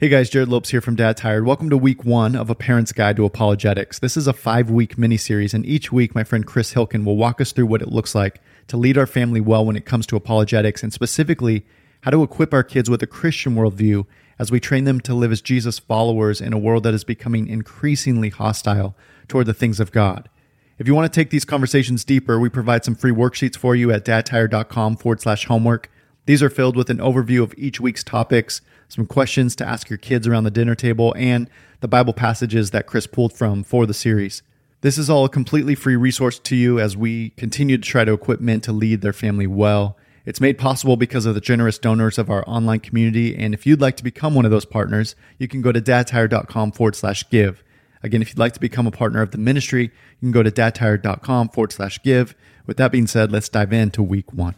Hey guys, Jared Lopes here from Dad Tired. Welcome to week one of A Parent's Guide to Apologetics. This is a five week mini series, and each week, my friend Chris Hilken will walk us through what it looks like to lead our family well when it comes to apologetics, and specifically, how to equip our kids with a Christian worldview as we train them to live as Jesus followers in a world that is becoming increasingly hostile toward the things of God. If you want to take these conversations deeper, we provide some free worksheets for you at dadtired.com forward slash homework. These are filled with an overview of each week's topics some questions to ask your kids around the dinner table, and the Bible passages that Chris pulled from for the series. This is all a completely free resource to you as we continue to try to equip men to lead their family well. It's made possible because of the generous donors of our online community. And if you'd like to become one of those partners, you can go to dadtired.com forward slash give. Again, if you'd like to become a partner of the ministry, you can go to dadtired.com forward slash give. With that being said, let's dive into week one.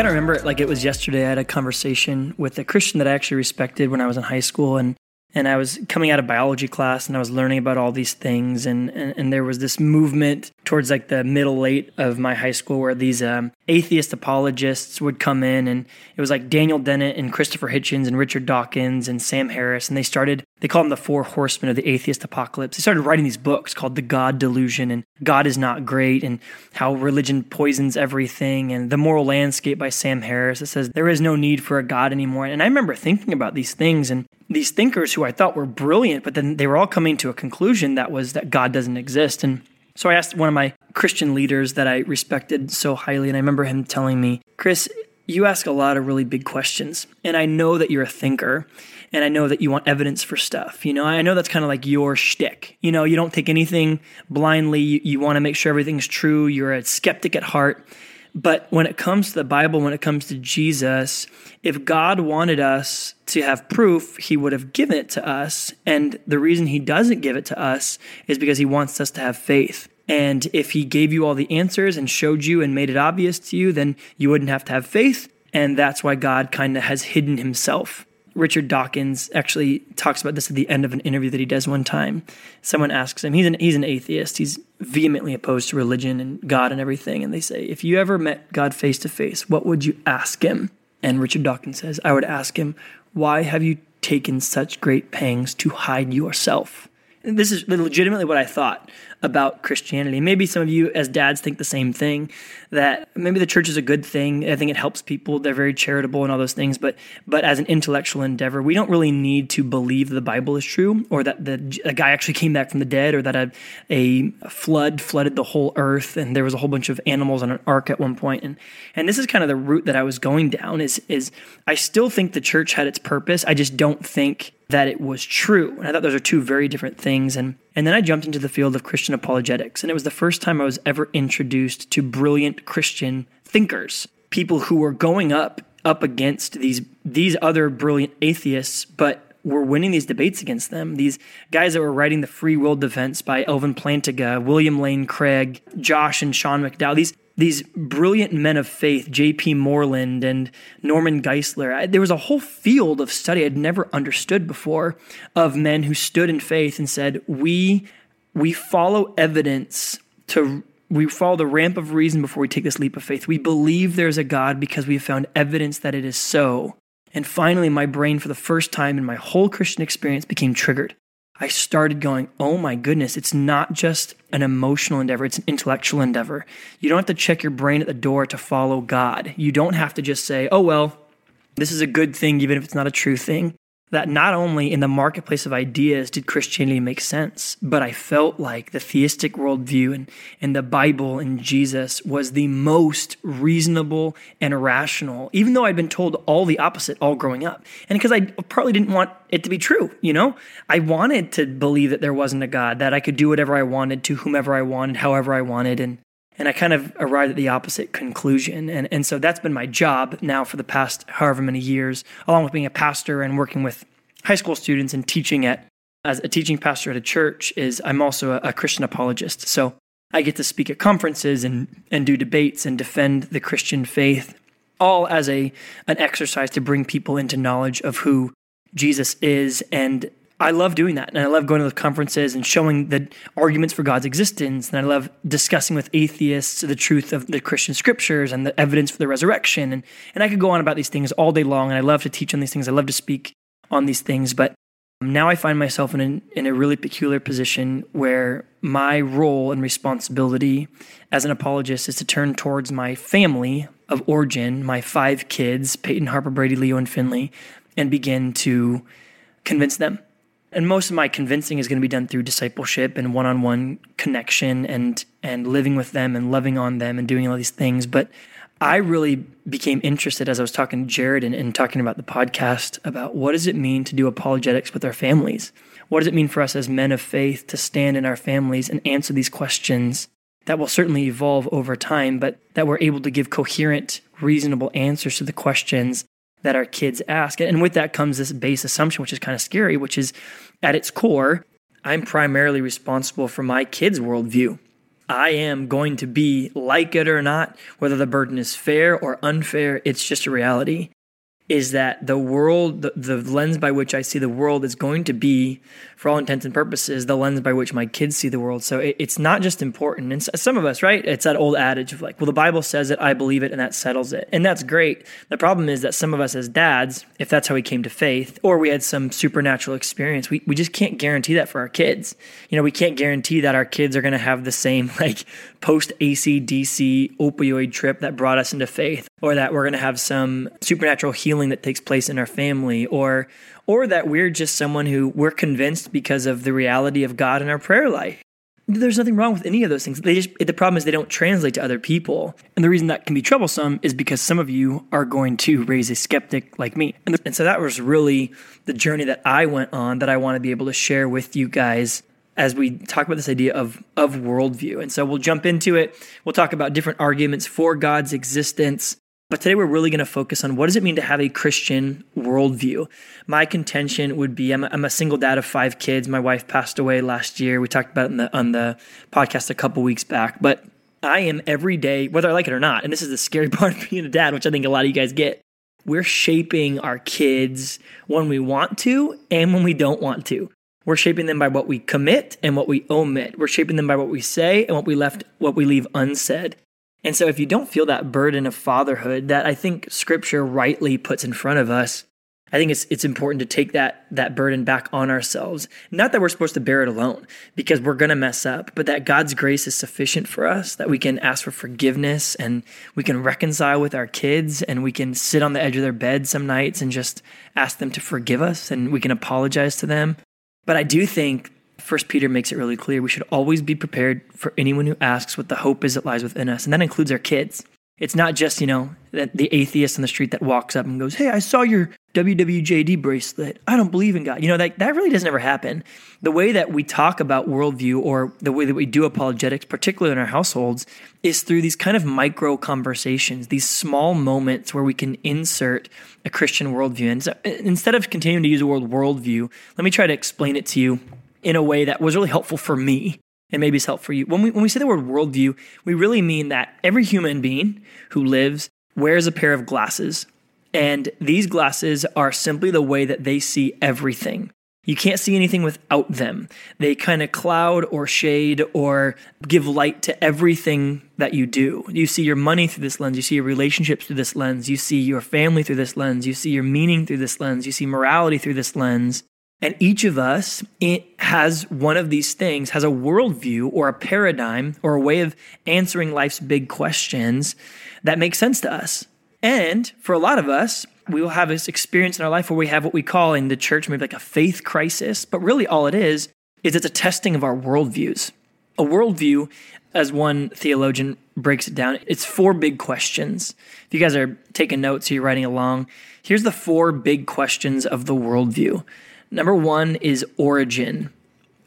Kind of remember it like it was yesterday. I had a conversation with a Christian that I actually respected when I was in high school, and and I was coming out of biology class and I was learning about all these things and, and, and there was this movement towards like the middle late of my high school where these um, atheist apologists would come in and it was like Daniel Dennett and Christopher Hitchens and Richard Dawkins and Sam Harris and they started they call them the four horsemen of the atheist apocalypse. They started writing these books called the God Delusion and God is not great and how religion poisons everything and the moral landscape by Sam Harris. It says there is no need for a God anymore. And I remember thinking about these things and these thinkers who I thought were brilliant, but then they were all coming to a conclusion that was that God doesn't exist. And so I asked one of my Christian leaders that I respected so highly, and I remember him telling me, Chris, you ask a lot of really big questions, and I know that you're a thinker, and I know that you want evidence for stuff. You know, I know that's kind of like your shtick. You know, you don't take anything blindly. You, you want to make sure everything's true. You're a skeptic at heart. But when it comes to the Bible, when it comes to Jesus, if God wanted us to have proof, he would have given it to us. And the reason he doesn't give it to us is because he wants us to have faith. And if he gave you all the answers and showed you and made it obvious to you, then you wouldn't have to have faith. And that's why God kind of has hidden himself. Richard Dawkins actually talks about this at the end of an interview that he does one time. Someone asks him, he's an, he's an atheist, he's vehemently opposed to religion and God and everything. And they say, If you ever met God face to face, what would you ask him? And Richard Dawkins says, I would ask him, Why have you taken such great pangs to hide yourself? And this is legitimately what I thought about Christianity. Maybe some of you as dads think the same thing that maybe the church is a good thing. I think it helps people. They're very charitable and all those things, but but as an intellectual endeavor, we don't really need to believe the Bible is true or that the a guy actually came back from the dead or that a, a flood flooded the whole earth and there was a whole bunch of animals on an ark at one point. And and this is kind of the route that I was going down is is I still think the church had its purpose. I just don't think that it was true. And I thought those are two very different things. And, and then I jumped into the field of Christian apologetics. And it was the first time I was ever introduced to brilliant Christian thinkers, people who were going up up against these these other brilliant atheists, but were winning these debates against them. These guys that were writing the free will defense by Alvin Plantinga, William Lane Craig, Josh and Sean McDowell. These these brilliant men of faith, J.P. Moreland and Norman Geisler. I, there was a whole field of study I'd never understood before of men who stood in faith and said, "We we follow evidence to we follow the ramp of reason before we take this leap of faith. We believe there's a God because we have found evidence that it is so." And finally, my brain, for the first time in my whole Christian experience, became triggered. I started going, oh my goodness, it's not just an emotional endeavor, it's an intellectual endeavor. You don't have to check your brain at the door to follow God. You don't have to just say, oh, well, this is a good thing, even if it's not a true thing that not only in the marketplace of ideas did Christianity make sense, but I felt like the theistic worldview and, and the Bible and Jesus was the most reasonable and rational, even though I'd been told all the opposite all growing up. And because I partly didn't want it to be true, you know? I wanted to believe that there wasn't a God, that I could do whatever I wanted to whomever I wanted, however I wanted. And and I kind of arrived at the opposite conclusion. And, and so that's been my job now for the past however many years, along with being a pastor and working with high school students and teaching at as a teaching pastor at a church is I'm also a, a Christian apologist. So I get to speak at conferences and, and do debates and defend the Christian faith, all as a an exercise to bring people into knowledge of who Jesus is and I love doing that. And I love going to the conferences and showing the arguments for God's existence. And I love discussing with atheists the truth of the Christian scriptures and the evidence for the resurrection. And, and I could go on about these things all day long. And I love to teach on these things. I love to speak on these things. But now I find myself in a, in a really peculiar position where my role and responsibility as an apologist is to turn towards my family of origin, my five kids, Peyton, Harper, Brady, Leo, and Finley, and begin to convince them and most of my convincing is going to be done through discipleship and one-on-one connection and and living with them and loving on them and doing all these things but i really became interested as i was talking to jared and, and talking about the podcast about what does it mean to do apologetics with our families what does it mean for us as men of faith to stand in our families and answer these questions that will certainly evolve over time but that we're able to give coherent reasonable answers to the questions that our kids ask. And with that comes this base assumption, which is kind of scary, which is at its core, I'm primarily responsible for my kids' worldview. I am going to be, like it or not, whether the burden is fair or unfair, it's just a reality is that the world, the, the, lens by which I see the world is going to be, for all intents and purposes, the lens by which my kids see the world. So it, it's not just important. And some of us, right? It's that old adage of like, well, the Bible says it, I believe it, and that settles it. And that's great. The problem is that some of us as dads, if that's how we came to faith, or we had some supernatural experience, we, we just can't guarantee that for our kids. You know, we can't guarantee that our kids are going to have the same like post ACDC opioid trip that brought us into faith, or that we're going to have some supernatural healing that takes place in our family, or or that we're just someone who we're convinced because of the reality of God in our prayer life. There's nothing wrong with any of those things. They just the problem is they don't translate to other people. And the reason that can be troublesome is because some of you are going to raise a skeptic like me. And, and so that was really the journey that I went on that I want to be able to share with you guys as we talk about this idea of of worldview. And so we'll jump into it. We'll talk about different arguments for God's existence. But today we're really going to focus on what does it mean to have a Christian worldview. My contention would be I'm a, I'm a single dad of five kids. My wife passed away last year. We talked about it the, on the podcast a couple weeks back. But I am every day, whether I like it or not, and this is the scary part of being a dad, which I think a lot of you guys get. We're shaping our kids when we want to and when we don't want to. We're shaping them by what we commit and what we omit. We're shaping them by what we say and what we left what we leave unsaid. And so if you don't feel that burden of fatherhood that I think scripture rightly puts in front of us, I think it's it's important to take that that burden back on ourselves. Not that we're supposed to bear it alone because we're going to mess up, but that God's grace is sufficient for us that we can ask for forgiveness and we can reconcile with our kids and we can sit on the edge of their bed some nights and just ask them to forgive us and we can apologize to them but I do think First Peter makes it really clear we should always be prepared for anyone who asks what the hope is that lies within us, and that includes our kids. It's not just, you know, that the atheist on the street that walks up and goes, Hey, I saw your WWJD bracelet. I don't believe in God. You know, that, that really doesn't ever happen. The way that we talk about worldview or the way that we do apologetics, particularly in our households, is through these kind of micro conversations, these small moments where we can insert a Christian worldview. And so instead of continuing to use the word worldview, let me try to explain it to you in a way that was really helpful for me and maybe it's helpful for you. When we, when we say the word worldview, we really mean that every human being who lives wears a pair of glasses. And these glasses are simply the way that they see everything. You can't see anything without them. They kind of cloud or shade or give light to everything that you do. You see your money through this lens. You see your relationships through this lens. You see your family through this lens. You see your meaning through this lens. You see morality through this lens. And each of us has one of these things, has a worldview or a paradigm or a way of answering life's big questions that makes sense to us. And for a lot of us, we will have this experience in our life where we have what we call in the church maybe like a faith crisis, but really all it is is it's a testing of our worldviews. A worldview, as one theologian breaks it down, it's four big questions. If you guys are taking notes, you're writing along, here's the four big questions of the worldview. Number one is origin.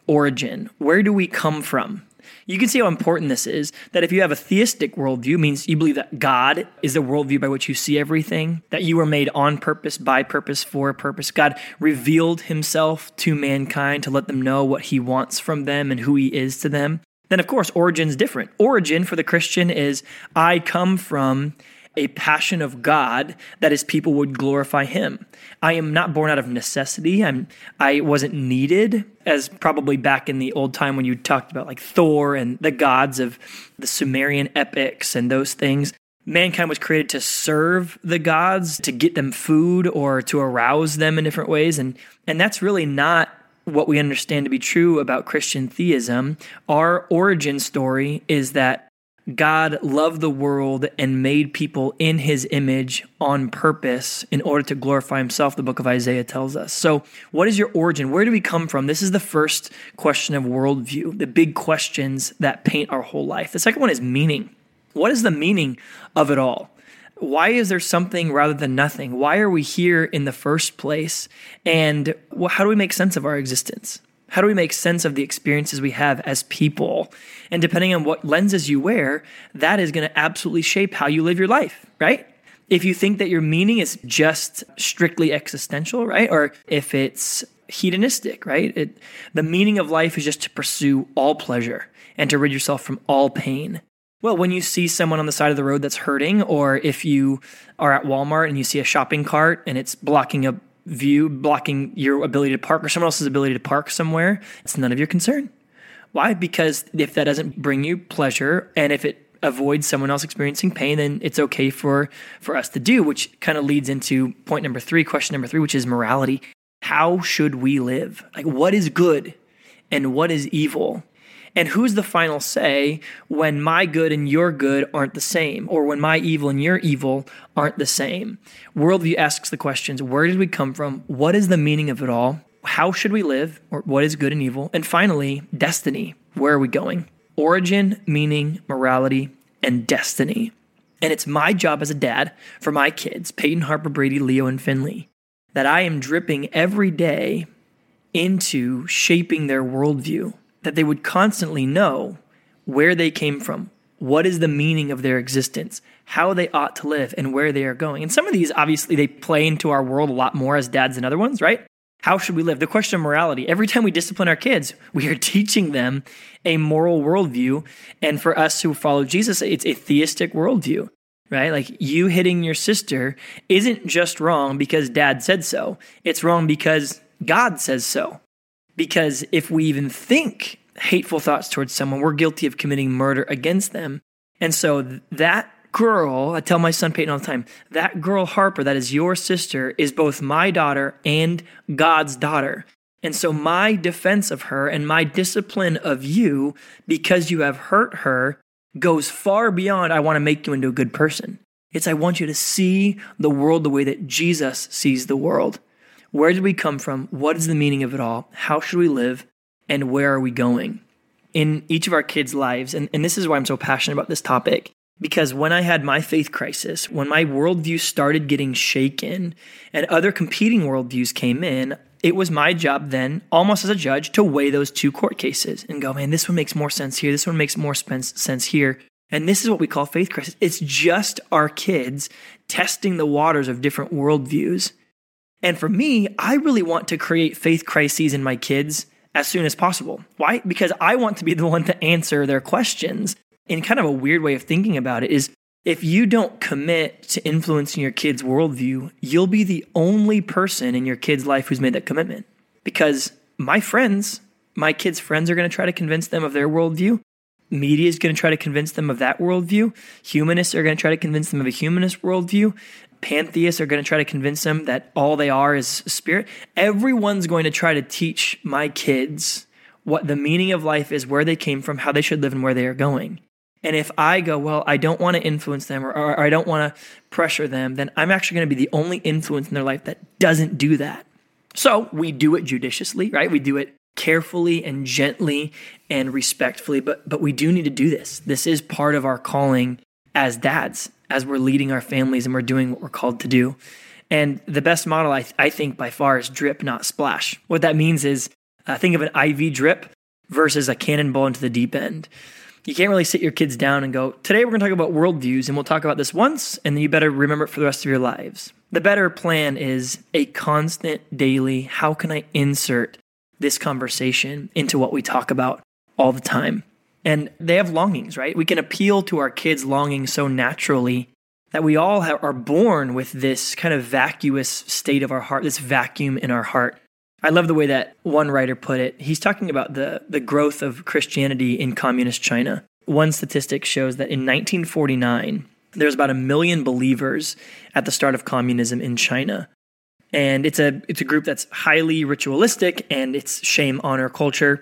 Origin. Where do we come from? You can see how important this is. That if you have a theistic worldview, means you believe that God is the worldview by which you see everything, that you were made on purpose, by purpose, for a purpose. God revealed himself to mankind to let them know what he wants from them and who he is to them. Then, of course, origin's different. Origin for the Christian is I come from a passion of God that his people would glorify him. I am not born out of necessity. I'm I wasn't needed as probably back in the old time when you talked about like Thor and the gods of the Sumerian epics and those things. Mankind was created to serve the gods, to get them food or to arouse them in different ways and and that's really not what we understand to be true about Christian theism. Our origin story is that God loved the world and made people in his image on purpose in order to glorify himself, the book of Isaiah tells us. So, what is your origin? Where do we come from? This is the first question of worldview, the big questions that paint our whole life. The second one is meaning. What is the meaning of it all? Why is there something rather than nothing? Why are we here in the first place? And how do we make sense of our existence? How do we make sense of the experiences we have as people? And depending on what lenses you wear, that is going to absolutely shape how you live your life, right? If you think that your meaning is just strictly existential, right? Or if it's hedonistic, right? It, the meaning of life is just to pursue all pleasure and to rid yourself from all pain. Well, when you see someone on the side of the road that's hurting, or if you are at Walmart and you see a shopping cart and it's blocking a view blocking your ability to park or someone else's ability to park somewhere, it's none of your concern. Why? Because if that doesn't bring you pleasure and if it avoids someone else experiencing pain, then it's okay for for us to do, which kind of leads into point number 3, question number 3, which is morality. How should we live? Like what is good and what is evil? And who's the final say when my good and your good aren't the same, or when my evil and your evil aren't the same? Worldview asks the questions where did we come from? What is the meaning of it all? How should we live? Or what is good and evil? And finally, destiny. Where are we going? Origin, meaning, morality, and destiny. And it's my job as a dad for my kids, Peyton, Harper, Brady, Leo, and Finley, that I am dripping every day into shaping their worldview that they would constantly know where they came from, what is the meaning of their existence, how they ought to live, and where they are going. And some of these, obviously, they play into our world a lot more as dads than other ones, right? How should we live? The question of morality. Every time we discipline our kids, we are teaching them a moral worldview. And for us who follow Jesus, it's a theistic worldview, right? Like you hitting your sister isn't just wrong because dad said so, it's wrong because God says so. Because if we even think hateful thoughts towards someone, we're guilty of committing murder against them. And so that girl, I tell my son Peyton all the time, that girl Harper, that is your sister, is both my daughter and God's daughter. And so my defense of her and my discipline of you, because you have hurt her, goes far beyond I want to make you into a good person. It's I want you to see the world the way that Jesus sees the world. Where did we come from? What is the meaning of it all? How should we live? And where are we going? In each of our kids' lives, and, and this is why I'm so passionate about this topic, because when I had my faith crisis, when my worldview started getting shaken and other competing worldviews came in, it was my job then, almost as a judge, to weigh those two court cases and go, man, this one makes more sense here. This one makes more sense here. And this is what we call faith crisis. It's just our kids testing the waters of different worldviews and for me, I really want to create faith crises in my kids as soon as possible. Why? Because I want to be the one to answer their questions. In kind of a weird way of thinking about it is if you don't commit to influencing your kid's worldview, you'll be the only person in your kid's life who's made that commitment. Because my friends, my kids' friends are going to try to convince them of their worldview. Media is going to try to convince them of that worldview. Humanists are going to try to convince them of a humanist worldview pantheists are going to try to convince them that all they are is spirit. Everyone's going to try to teach my kids what the meaning of life is, where they came from, how they should live, and where they are going. And if I go, well, I don't want to influence them or, or, I don't want to pressure them, then I'm actually going to be the only influence in their life that doesn't do that. So we do it judiciously, right? We do it carefully and gently and respectfully, but but we do need to do this. This is part of our calling as dads as we're leading our families and we're doing what we're called to do. And the best model, I, th- I think, by far is drip, not splash. What that means is uh, think of an IV drip versus a cannonball into the deep end. You can't really sit your kids down and go, Today we're going to talk about worldviews and we'll talk about this once, and then you better remember it for the rest of your lives. The better plan is a constant daily, how can I insert this conversation into what we talk about all the time? And they have longings, right? We can appeal to our kids' longings so naturally that we all have, are born with this kind of vacuous state of our heart, this vacuum in our heart. I love the way that one writer put it. He's talking about the, the growth of Christianity in communist China. One statistic shows that in 1949, there was about a million believers at the start of communism in China. And it's a it's a group that's highly ritualistic and it's shame honor culture.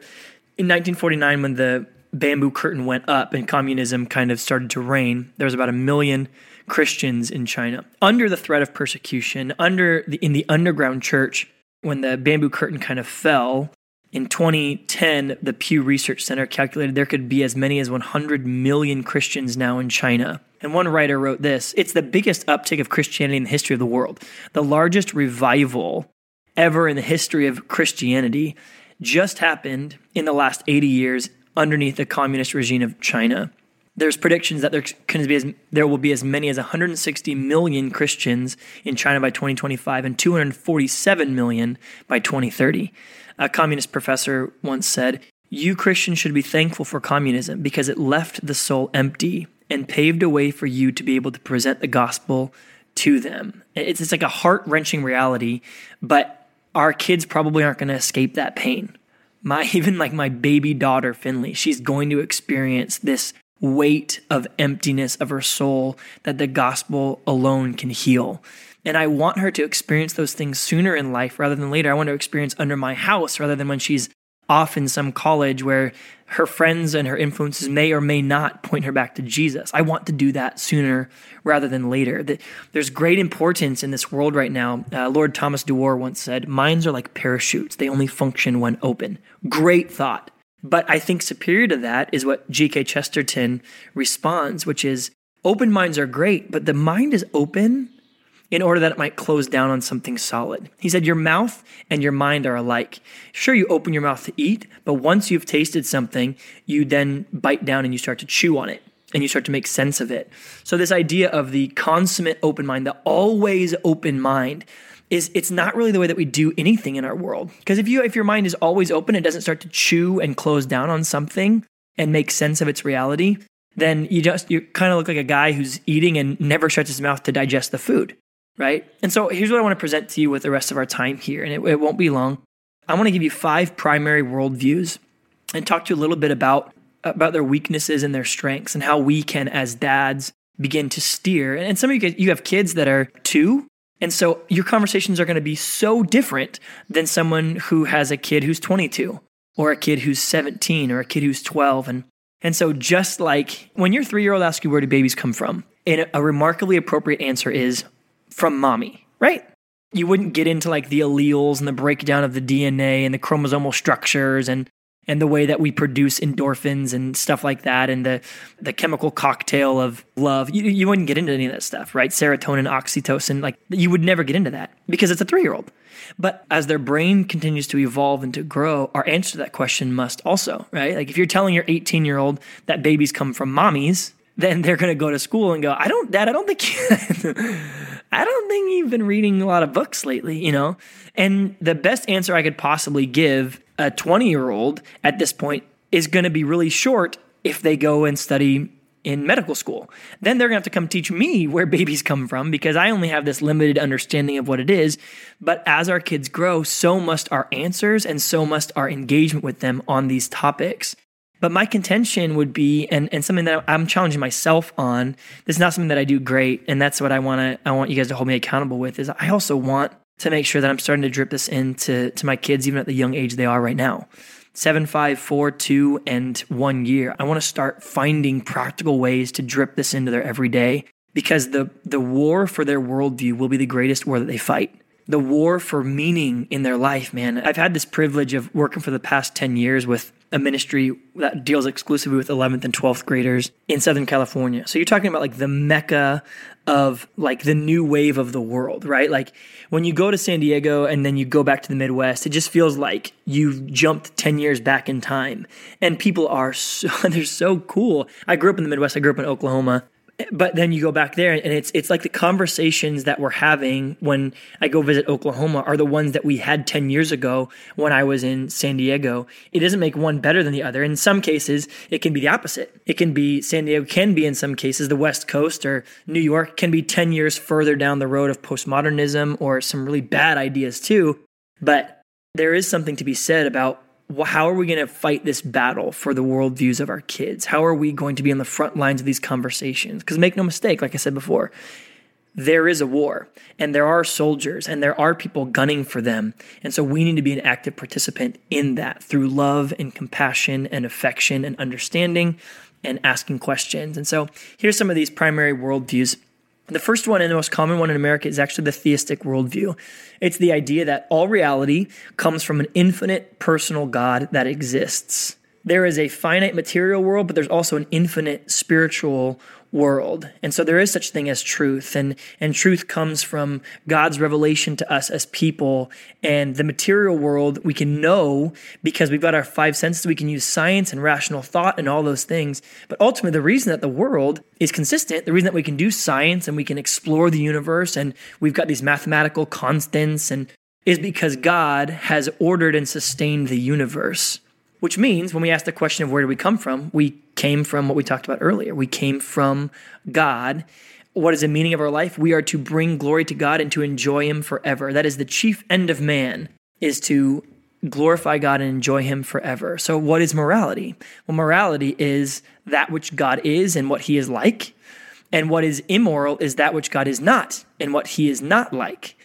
In 1949 when the bamboo curtain went up and communism kind of started to reign, there was about a million Christians in China under the threat of persecution, under the in the underground church when the bamboo curtain kind of fell in 2010, the Pew Research Center calculated there could be as many as 100 million Christians now in China. And one writer wrote this It's the biggest uptick of Christianity in the history of the world, the largest revival ever in the history of Christianity just happened in the last 80 years underneath the communist regime of China. There's predictions that there can be as, there will be as many as 160 million Christians in China by 2025 and 247 million by 2030. A communist professor once said, You Christians should be thankful for communism because it left the soul empty and paved a way for you to be able to present the gospel to them. It's, it's like a heart wrenching reality, but our kids probably aren't going to escape that pain. My even like my baby daughter Finley, she's going to experience this weight of emptiness of her soul that the gospel alone can heal. And I want her to experience those things sooner in life rather than later. I want her to experience under my house rather than when she's off in some college where her friends and her influences may or may not point her back to Jesus. I want to do that sooner rather than later. There's great importance in this world right now. Uh, Lord Thomas Dewar once said, Minds are like parachutes, they only function when open. Great thought. But I think superior to that is what G.K. Chesterton responds, which is open minds are great, but the mind is open in order that it might close down on something solid. He said, Your mouth and your mind are alike. Sure, you open your mouth to eat, but once you've tasted something, you then bite down and you start to chew on it and you start to make sense of it. So, this idea of the consummate open mind, the always open mind, is it's not really the way that we do anything in our world. Because if you if your mind is always open, it doesn't start to chew and close down on something and make sense of its reality, then you just you kind of look like a guy who's eating and never shuts his mouth to digest the food right? And so here's what I want to present to you with the rest of our time here, and it, it won't be long. I want to give you five primary worldviews and talk to you a little bit about about their weaknesses and their strengths and how we can, as dads, begin to steer. And some of you you have kids that are two, and so your conversations are going to be so different than someone who has a kid who's 22 or a kid who's 17 or a kid who's 12 and and so just like when your 3-year-old asks you where do babies come from, and a remarkably appropriate answer is from mommy, right? You wouldn't get into like the alleles and the breakdown of the DNA and the chromosomal structures and and the way that we produce endorphins and stuff like that and the the chemical cocktail of love. You, you wouldn't get into any of that stuff, right? Serotonin, oxytocin, like you would never get into that because it's a 3-year-old. But as their brain continues to evolve and to grow, our answer to that question must also, right? Like if you're telling your 18-year-old that babies come from mommies, then they're going to go to school and go, I don't, Dad, I don't think, I don't think you've been reading a lot of books lately, you know? And the best answer I could possibly give a 20 year old at this point is going to be really short if they go and study in medical school. Then they're going to have to come teach me where babies come from because I only have this limited understanding of what it is. But as our kids grow, so must our answers and so must our engagement with them on these topics. But my contention would be, and, and something that I'm challenging myself on, this is not something that I do great, and that's what I want to I want you guys to hold me accountable with. Is I also want to make sure that I'm starting to drip this into to my kids, even at the young age they are right now. Seven, five, four, two, and one year. I want to start finding practical ways to drip this into their everyday because the the war for their worldview will be the greatest war that they fight the war for meaning in their life, man. I've had this privilege of working for the past 10 years with a ministry that deals exclusively with 11th and 12th graders in Southern California. So you're talking about like the mecca of like the new wave of the world, right? Like when you go to San Diego and then you go back to the Midwest, it just feels like you've jumped 10 years back in time. And people are so, they're so cool. I grew up in the Midwest, I grew up in Oklahoma but then you go back there and it's it's like the conversations that we're having when I go visit Oklahoma are the ones that we had 10 years ago when I was in San Diego. It doesn't make one better than the other. In some cases, it can be the opposite. It can be San Diego can be in some cases the West Coast or New York can be 10 years further down the road of postmodernism or some really bad ideas too. But there is something to be said about how are we going to fight this battle for the worldviews of our kids? How are we going to be on the front lines of these conversations? Because make no mistake, like I said before, there is a war and there are soldiers and there are people gunning for them. And so we need to be an active participant in that through love and compassion and affection and understanding and asking questions. And so here's some of these primary worldviews the first one and the most common one in America is actually the theistic worldview. It's the idea that all reality comes from an infinite personal God that exists. There is a finite material world, but there's also an infinite spiritual world. And so there is such thing as truth and and truth comes from God's revelation to us as people and the material world we can know because we've got our five senses we can use science and rational thought and all those things. But ultimately the reason that the world is consistent, the reason that we can do science and we can explore the universe and we've got these mathematical constants and is because God has ordered and sustained the universe. Which means when we ask the question of where do we come from, we came from what we talked about earlier. We came from God. What is the meaning of our life? We are to bring glory to God and to enjoy Him forever. That is the chief end of man, is to glorify God and enjoy Him forever. So, what is morality? Well, morality is that which God is and what He is like. And what is immoral is that which God is not and what He is not like.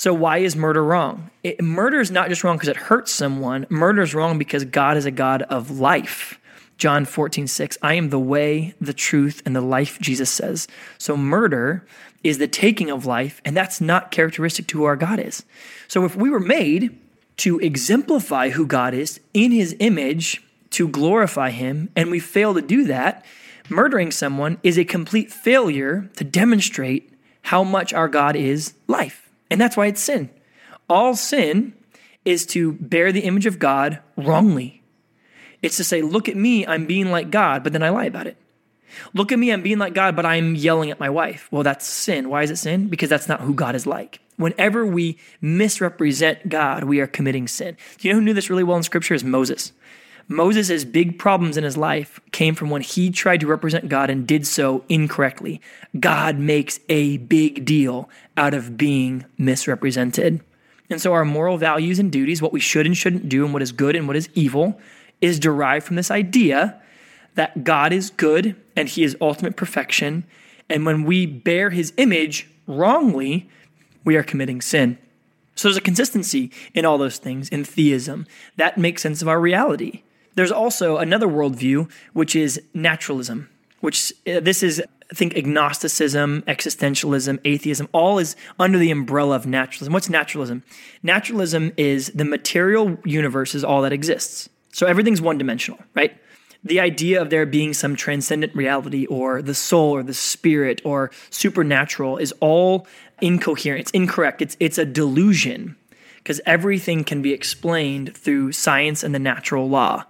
So why is murder wrong? It, murder is not just wrong because it hurts someone. Murder is wrong because God is a God of life. John 14, 6, I am the way, the truth, and the life, Jesus says. So murder is the taking of life, and that's not characteristic to who our God is. So if we were made to exemplify who God is in his image, to glorify him, and we fail to do that, murdering someone is a complete failure to demonstrate how much our God is life. And that's why it's sin. All sin is to bear the image of God wrongly. It's to say, look at me, I'm being like God, but then I lie about it. Look at me, I'm being like God, but I'm yelling at my wife. Well, that's sin. Why is it sin? Because that's not who God is like. Whenever we misrepresent God, we are committing sin. Do you know who knew this really well in Scripture? Is Moses. Moses' big problems in his life came from when he tried to represent God and did so incorrectly. God makes a big deal out of being misrepresented. And so, our moral values and duties, what we should and shouldn't do, and what is good and what is evil, is derived from this idea that God is good and he is ultimate perfection. And when we bear his image wrongly, we are committing sin. So, there's a consistency in all those things in theism that makes sense of our reality. There's also another worldview, which is naturalism, which uh, this is, I think, agnosticism, existentialism, atheism, all is under the umbrella of naturalism. What's naturalism? Naturalism is the material universe is all that exists. So everything's one dimensional, right? The idea of there being some transcendent reality or the soul or the spirit or supernatural is all incoherent. It's incorrect. It's, it's a delusion because everything can be explained through science and the natural law.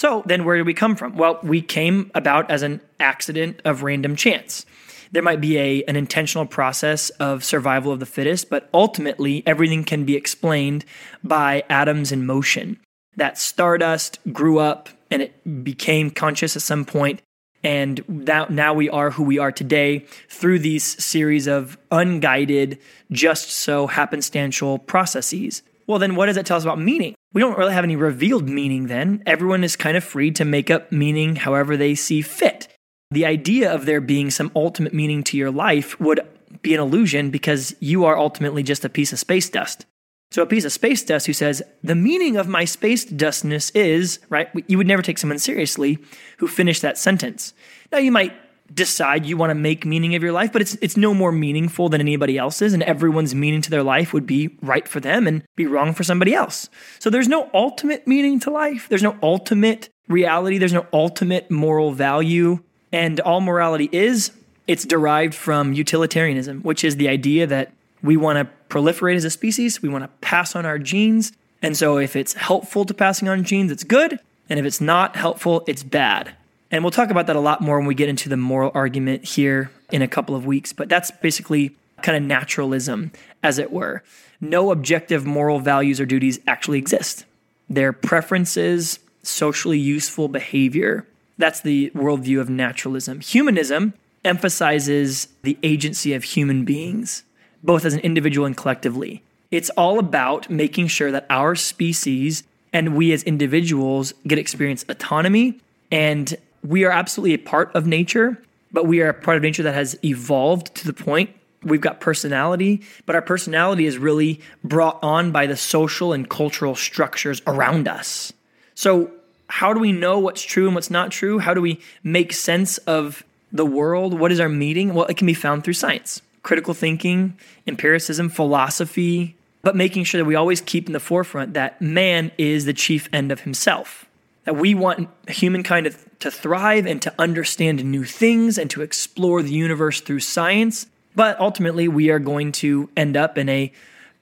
So then where did we come from? Well, we came about as an accident of random chance. There might be a, an intentional process of survival of the fittest, but ultimately everything can be explained by atoms in motion. That stardust grew up and it became conscious at some point, and that now we are who we are today through these series of unguided, just so happenstantial processes. Well, then what does it tell us about meaning? We don't really have any revealed meaning then. Everyone is kind of free to make up meaning however they see fit. The idea of there being some ultimate meaning to your life would be an illusion because you are ultimately just a piece of space dust. So, a piece of space dust who says, The meaning of my space dustness is, right? You would never take someone seriously who finished that sentence. Now, you might decide you want to make meaning of your life, but it's it's no more meaningful than anybody else's, and everyone's meaning to their life would be right for them and be wrong for somebody else. So there's no ultimate meaning to life. There's no ultimate reality. There's no ultimate moral value. And all morality is, it's derived from utilitarianism, which is the idea that we want to proliferate as a species, we want to pass on our genes. And so if it's helpful to passing on genes, it's good. And if it's not helpful, it's bad. And we'll talk about that a lot more when we get into the moral argument here in a couple of weeks. But that's basically kind of naturalism, as it were. No objective moral values or duties actually exist. They're preferences, socially useful behavior. That's the worldview of naturalism. Humanism emphasizes the agency of human beings, both as an individual and collectively. It's all about making sure that our species and we as individuals get experience autonomy and we are absolutely a part of nature, but we are a part of nature that has evolved to the point we've got personality, but our personality is really brought on by the social and cultural structures around us. So, how do we know what's true and what's not true? How do we make sense of the world? What is our meaning? Well, it can be found through science, critical thinking, empiricism, philosophy, but making sure that we always keep in the forefront that man is the chief end of himself. That we want humankind to, to thrive and to understand new things and to explore the universe through science. But ultimately, we are going to end up in a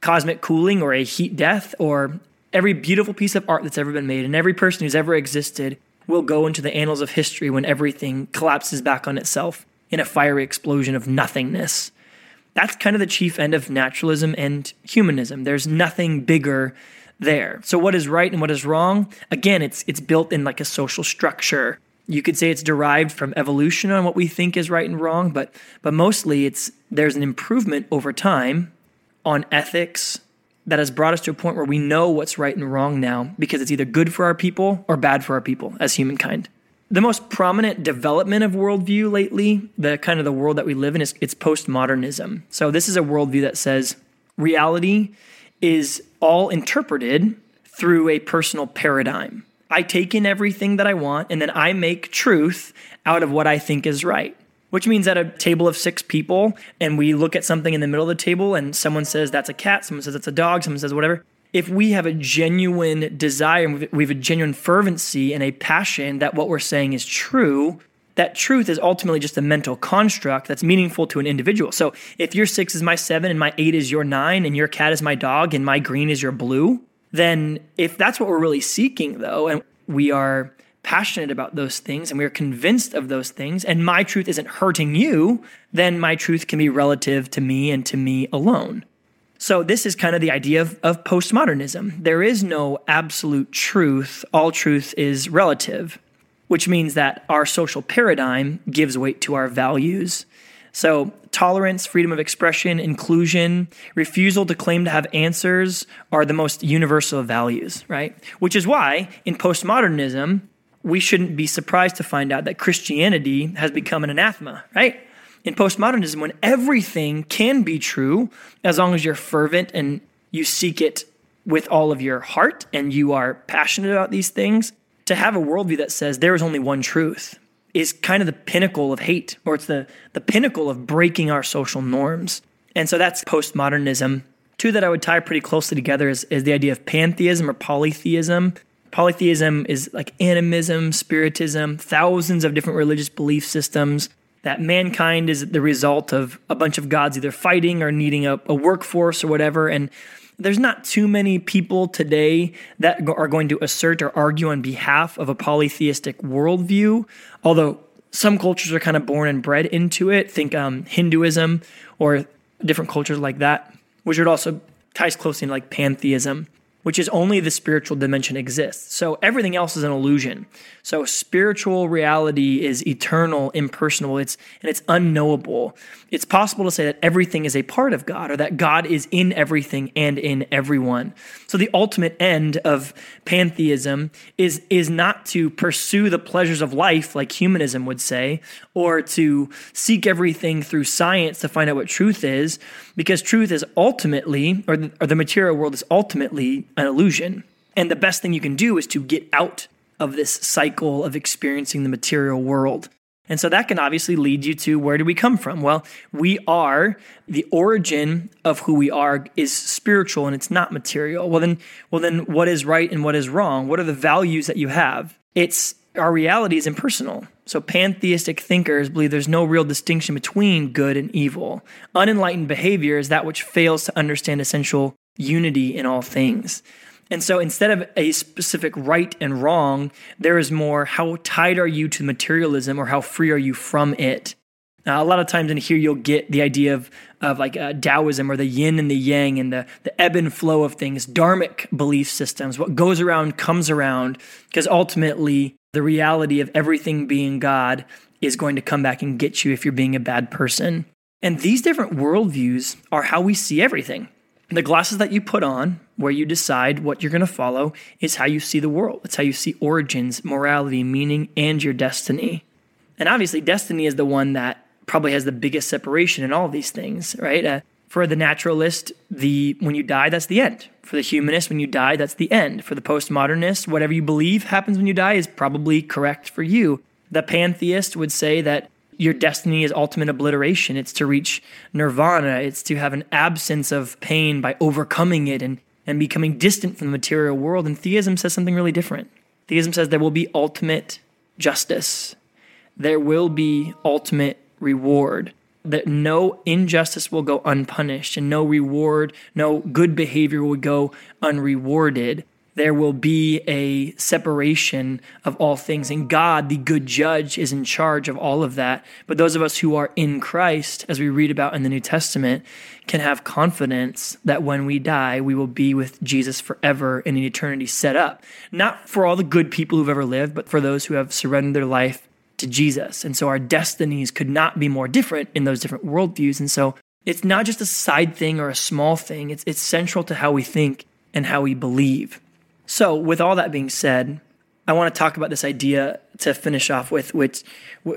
cosmic cooling or a heat death, or every beautiful piece of art that's ever been made and every person who's ever existed will go into the annals of history when everything collapses back on itself in a fiery explosion of nothingness. That's kind of the chief end of naturalism and humanism. There's nothing bigger there. So what is right and what is wrong? Again, it's it's built in like a social structure. You could say it's derived from evolution on what we think is right and wrong, but but mostly it's there's an improvement over time on ethics that has brought us to a point where we know what's right and wrong now because it's either good for our people or bad for our people as humankind. The most prominent development of worldview lately, the kind of the world that we live in, is it's postmodernism. So this is a worldview that says reality is all interpreted through a personal paradigm. I take in everything that I want and then I make truth out of what I think is right. Which means at a table of six people, and we look at something in the middle of the table, and someone says that's a cat, someone says it's a dog, someone says whatever. If we have a genuine desire, we have a genuine fervency and a passion that what we're saying is true, that truth is ultimately just a mental construct that's meaningful to an individual. So if your six is my seven and my eight is your nine and your cat is my dog and my green is your blue, then if that's what we're really seeking though, and we are passionate about those things and we are convinced of those things and my truth isn't hurting you, then my truth can be relative to me and to me alone. So, this is kind of the idea of, of postmodernism. There is no absolute truth, all truth is relative which means that our social paradigm gives weight to our values. So, tolerance, freedom of expression, inclusion, refusal to claim to have answers are the most universal values, right? Which is why in postmodernism, we shouldn't be surprised to find out that Christianity has become an anathema, right? In postmodernism, when everything can be true as long as you're fervent and you seek it with all of your heart and you are passionate about these things, to have a worldview that says there is only one truth is kind of the pinnacle of hate, or it's the, the pinnacle of breaking our social norms. And so that's postmodernism. Two that I would tie pretty closely together is, is the idea of pantheism or polytheism. Polytheism is like animism, spiritism, thousands of different religious belief systems that mankind is the result of a bunch of gods either fighting or needing a, a workforce or whatever. And there's not too many people today that are going to assert or argue on behalf of a polytheistic worldview, although some cultures are kind of born and bred into it. Think um, Hinduism or different cultures like that, which would also ties closely in like pantheism which is only the spiritual dimension exists. So everything else is an illusion. So spiritual reality is eternal, impersonal, it's and it's unknowable. It's possible to say that everything is a part of God or that God is in everything and in everyone. So the ultimate end of pantheism is is not to pursue the pleasures of life like humanism would say or to seek everything through science to find out what truth is because truth is ultimately or the, or the material world is ultimately an illusion. And the best thing you can do is to get out of this cycle of experiencing the material world. And so that can obviously lead you to where do we come from? Well, we are the origin of who we are is spiritual and it's not material. Well then well then what is right and what is wrong? What are the values that you have? It's our reality is impersonal. So pantheistic thinkers believe there's no real distinction between good and evil. Unenlightened behavior is that which fails to understand essential unity in all things. And so instead of a specific right and wrong, there is more how tied are you to materialism or how free are you from it? Now, a lot of times in here, you'll get the idea of, of like uh, Taoism or the yin and the yang and the, the ebb and flow of things, dharmic belief systems. What goes around comes around, because ultimately, the reality of everything being God is going to come back and get you if you're being a bad person. And these different worldviews are how we see everything. The glasses that you put on, where you decide what you're going to follow, is how you see the world. It's how you see origins, morality, meaning, and your destiny. And obviously, destiny is the one that probably has the biggest separation in all of these things, right? Uh, for the naturalist, the when you die, that's the end. For the humanist, when you die, that's the end. For the postmodernist, whatever you believe happens when you die is probably correct for you. The pantheist would say that your destiny is ultimate obliteration. It's to reach nirvana. It's to have an absence of pain by overcoming it and, and becoming distant from the material world. And theism says something really different. Theism says there will be ultimate justice, there will be ultimate reward. That no injustice will go unpunished and no reward, no good behavior will go unrewarded there will be a separation of all things. And God, the good judge, is in charge of all of that. But those of us who are in Christ, as we read about in the New Testament, can have confidence that when we die, we will be with Jesus forever in an eternity set up. Not for all the good people who've ever lived, but for those who have surrendered their life to Jesus. And so our destinies could not be more different in those different worldviews. And so it's not just a side thing or a small thing, it's, it's central to how we think and how we believe. So, with all that being said, I want to talk about this idea to finish off with, which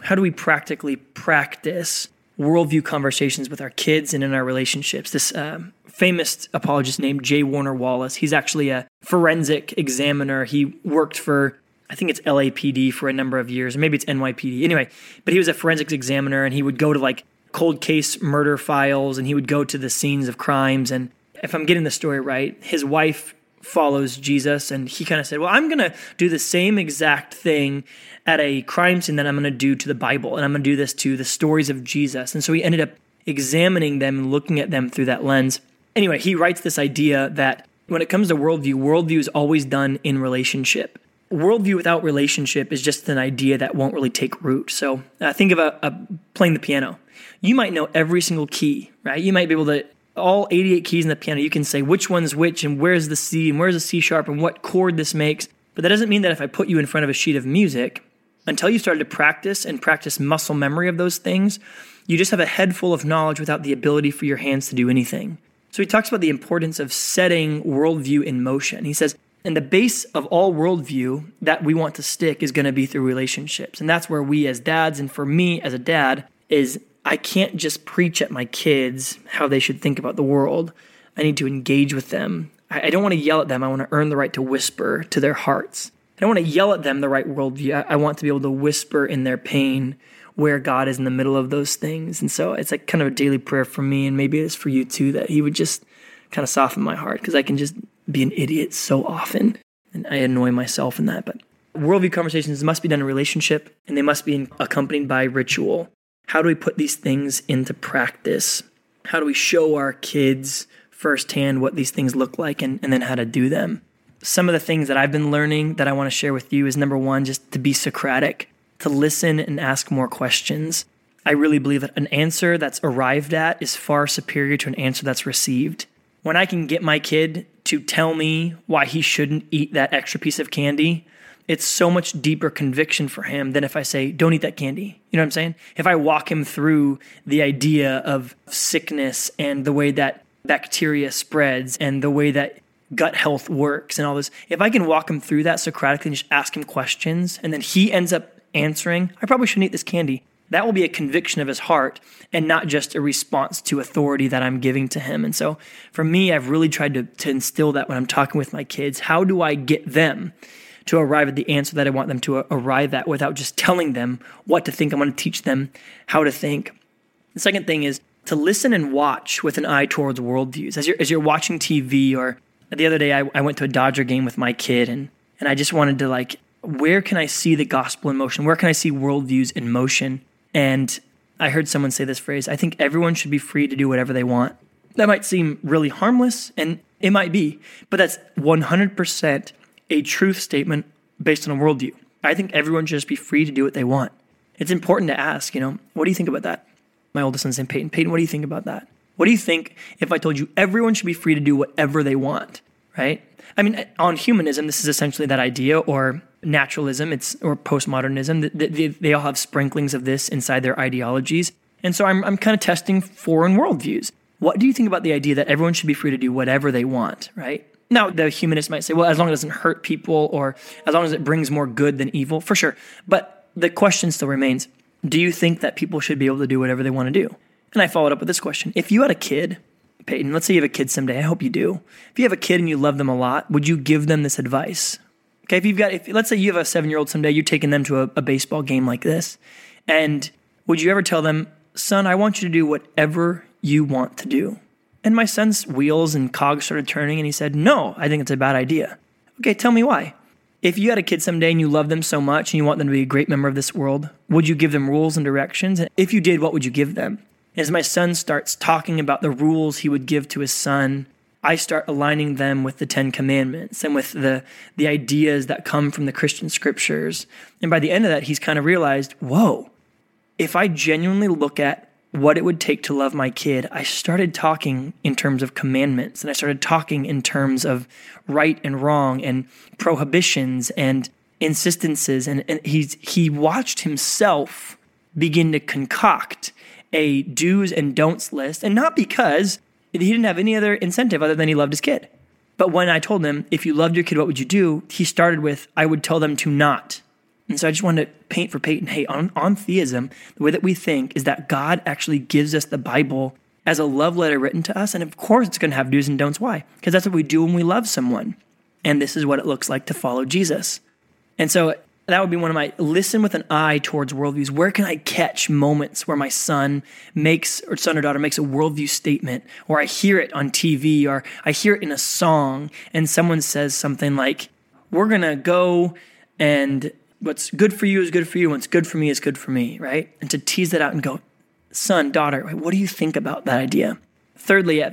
how do we practically practice worldview conversations with our kids and in our relationships? This uh, famous apologist named J. Warner Wallace, he's actually a forensic examiner. He worked for I think it's LAPD for a number of years, maybe it's NYPD. Anyway, but he was a forensics examiner and he would go to like cold case murder files and he would go to the scenes of crimes. And if I'm getting the story right, his wife follows Jesus, and he kind of said, Well, I'm going to do the same exact thing at a crime scene that I'm going to do to the Bible, and I'm going to do this to the stories of Jesus. And so he ended up examining them and looking at them through that lens. Anyway, he writes this idea that when it comes to worldview, worldview is always done in relationship. Worldview without relationship is just an idea that won't really take root. So uh, think of a, a playing the piano. You might know every single key, right? You might be able to all 88 keys in the piano, you can say which one's which and where's the C and where's the C sharp and what chord this makes. But that doesn't mean that if I put you in front of a sheet of music, until you started to practice and practice muscle memory of those things, you just have a head full of knowledge without the ability for your hands to do anything. So he talks about the importance of setting worldview in motion. He says, and the base of all worldview that we want to stick is going to be through relationships. And that's where we as dads, and for me as a dad, is I can't just preach at my kids how they should think about the world. I need to engage with them. I, don't want to yell at them. I want to earn the right to whisper to their hearts. I don't want to yell at them the right worldview. I, I want to be able to whisper in their pain where God is in the middle of those things. And so it's like kind of a daily prayer for me, and maybe it's for you too, that He would just kind of soften my heart because I can just be an idiot so often. And I annoy myself in that. But worldview conversations must be done in relationship and they must be accompanied by ritual. How do we put these things into practice? How do we show our kids firsthand what these things look like and, and then how to do them? Some of the things that I've been learning that I want to share with you is number one, just to be Socratic, to listen and ask more questions. I really believe that an answer that's arrived at is far superior to an answer that's received. When I can get my kid to tell me why he shouldn't eat that extra piece of candy, it's so much deeper conviction for him than if I say, don't eat that candy. You know what I'm saying? If I walk him through the idea of sickness and the way that bacteria spreads and the way that gut health works and all this, if I can walk him through that Socratically and just ask him questions and then he ends up answering, I probably shouldn't eat this candy. That will be a conviction of his heart and not just a response to authority that I'm giving to him. And so for me, I've really tried to, to instill that when I'm talking with my kids. How do I get them to arrive at the answer that I want them to arrive at without just telling them what to think. I'm going to teach them how to think. The second thing is to listen and watch with an eye towards worldviews. As you're, as you're watching TV, or the other day I, I went to a Dodger game with my kid, and, and I just wanted to like, where can I see the gospel in motion? Where can I see worldviews in motion? And I heard someone say this phrase I think everyone should be free to do whatever they want. That might seem really harmless, and It might be, but that's 100% a truth statement based on a worldview. I think everyone should just be free to do what they want. It's important to ask, you know, what do you think about that? My oldest son's named Peyton. Peyton, what do you think about that? What do you think if I told you everyone should be free to do whatever they want, right? I mean, on humanism, this is essentially that idea, or naturalism, it's or postmodernism. They, they, they all have sprinklings of this inside their ideologies. And so I'm, I'm kind of testing foreign worldviews. What do you think about the idea that everyone should be free to do whatever they want, right? Now, the humanist might say, well, as long as it doesn't hurt people or as long as it brings more good than evil, for sure. But the question still remains do you think that people should be able to do whatever they want to do? And I followed up with this question If you had a kid, Peyton, let's say you have a kid someday, I hope you do. If you have a kid and you love them a lot, would you give them this advice? Okay, if you've got, if let's say you have a seven year old someday, you're taking them to a, a baseball game like this, and would you ever tell them, son, I want you to do whatever you want to do? And my son's wheels and cogs started turning, and he said, No, I think it's a bad idea. Okay, tell me why. If you had a kid someday and you love them so much and you want them to be a great member of this world, would you give them rules and directions? And if you did, what would you give them? As my son starts talking about the rules he would give to his son, I start aligning them with the Ten Commandments and with the, the ideas that come from the Christian scriptures. And by the end of that, he's kind of realized, whoa, if I genuinely look at what it would take to love my kid, I started talking in terms of commandments and I started talking in terms of right and wrong and prohibitions and insistences. And, and he's, he watched himself begin to concoct a do's and don'ts list. And not because he didn't have any other incentive other than he loved his kid. But when I told him, if you loved your kid, what would you do? He started with, I would tell them to not. And so I just wanted to paint for Peyton hey, on, on theism, the way that we think is that God actually gives us the Bible as a love letter written to us. And of course, it's going to have do's and don'ts. Why? Because that's what we do when we love someone. And this is what it looks like to follow Jesus. And so that would be one of my listen with an eye towards worldviews. Where can I catch moments where my son makes, or son or daughter makes a worldview statement, or I hear it on TV, or I hear it in a song, and someone says something like, We're going to go and what's good for you is good for you. What's good for me is good for me, right? And to tease that out and go, son, daughter, what do you think about that idea? Thirdly,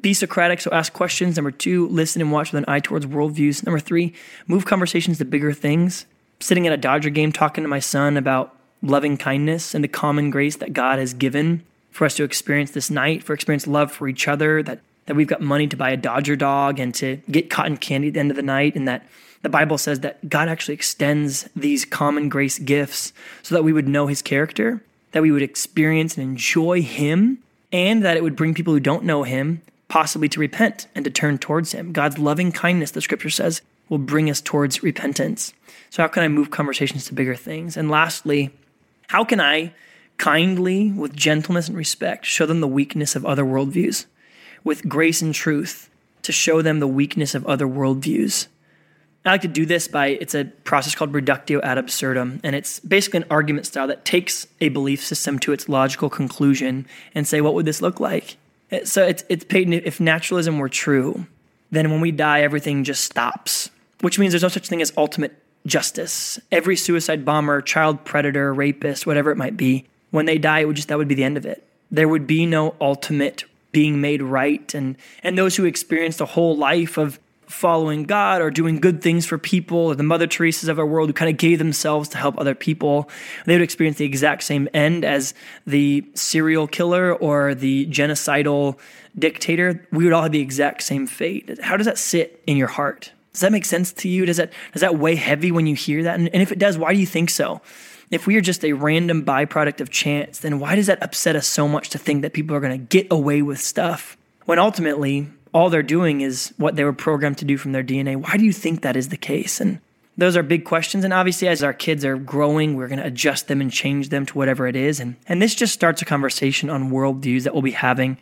be Socratic, so ask questions. Number two, listen and watch with an eye towards worldviews. Number three, move conversations to bigger things. Sitting at a Dodger game talking to my son about loving kindness and the common grace that God has given for us to experience this night, for experience love for each other, that, that we've got money to buy a Dodger dog and to get cotton candy at the end of the night, and that the Bible says that God actually extends these common grace gifts so that we would know his character, that we would experience and enjoy him, and that it would bring people who don't know him possibly to repent and to turn towards him. God's loving kindness, the scripture says, will bring us towards repentance. So, how can I move conversations to bigger things? And lastly, how can I kindly, with gentleness and respect, show them the weakness of other worldviews? With grace and truth, to show them the weakness of other worldviews. I like to do this by it's a process called reductio ad absurdum, and it's basically an argument style that takes a belief system to its logical conclusion and say, what would this look like? So it's it's Peyton, if naturalism were true, then when we die, everything just stops, which means there's no such thing as ultimate justice. Every suicide bomber, child predator, rapist, whatever it might be, when they die, it would just that would be the end of it. There would be no ultimate being made right, and and those who experienced a whole life of following God or doing good things for people, or the Mother Teresa's of our world who kind of gave themselves to help other people, they would experience the exact same end as the serial killer or the genocidal dictator. We would all have the exact same fate. How does that sit in your heart? Does that make sense to you? Does that does that weigh heavy when you hear that? And, and if it does, why do you think so? If we are just a random byproduct of chance, then why does that upset us so much to think that people are going to get away with stuff when ultimately all they're doing is what they were programmed to do from their DNA. Why do you think that is the case? And those are big questions. And obviously, as our kids are growing, we're going to adjust them and change them to whatever it is. And, and this just starts a conversation on worldviews that we'll be having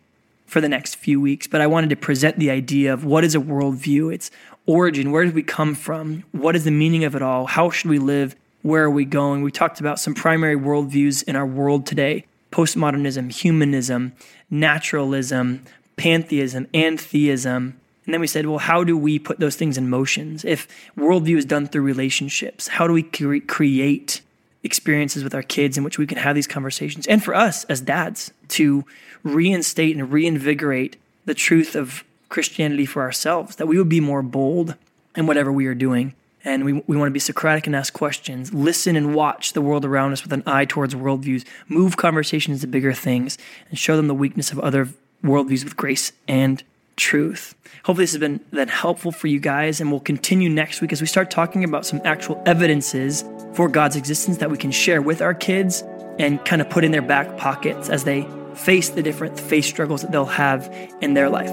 for the next few weeks. But I wanted to present the idea of what is a worldview, its origin, where did we come from, what is the meaning of it all, how should we live, where are we going. We talked about some primary worldviews in our world today postmodernism, humanism, naturalism, pantheism and theism. And then we said, well, how do we put those things in motions? If worldview is done through relationships, how do we cre- create experiences with our kids in which we can have these conversations? And for us as dads to reinstate and reinvigorate the truth of Christianity for ourselves, that we would be more bold in whatever we are doing. And we, we want to be Socratic and ask questions, listen and watch the world around us with an eye towards worldviews, move conversations to bigger things, and show them the weakness of other worldviews with grace and truth. Hopefully, this has been then helpful for you guys, and we'll continue next week as we start talking about some actual evidences for God's existence that we can share with our kids and kind of put in their back pockets as they face the different faith struggles that they'll have in their life.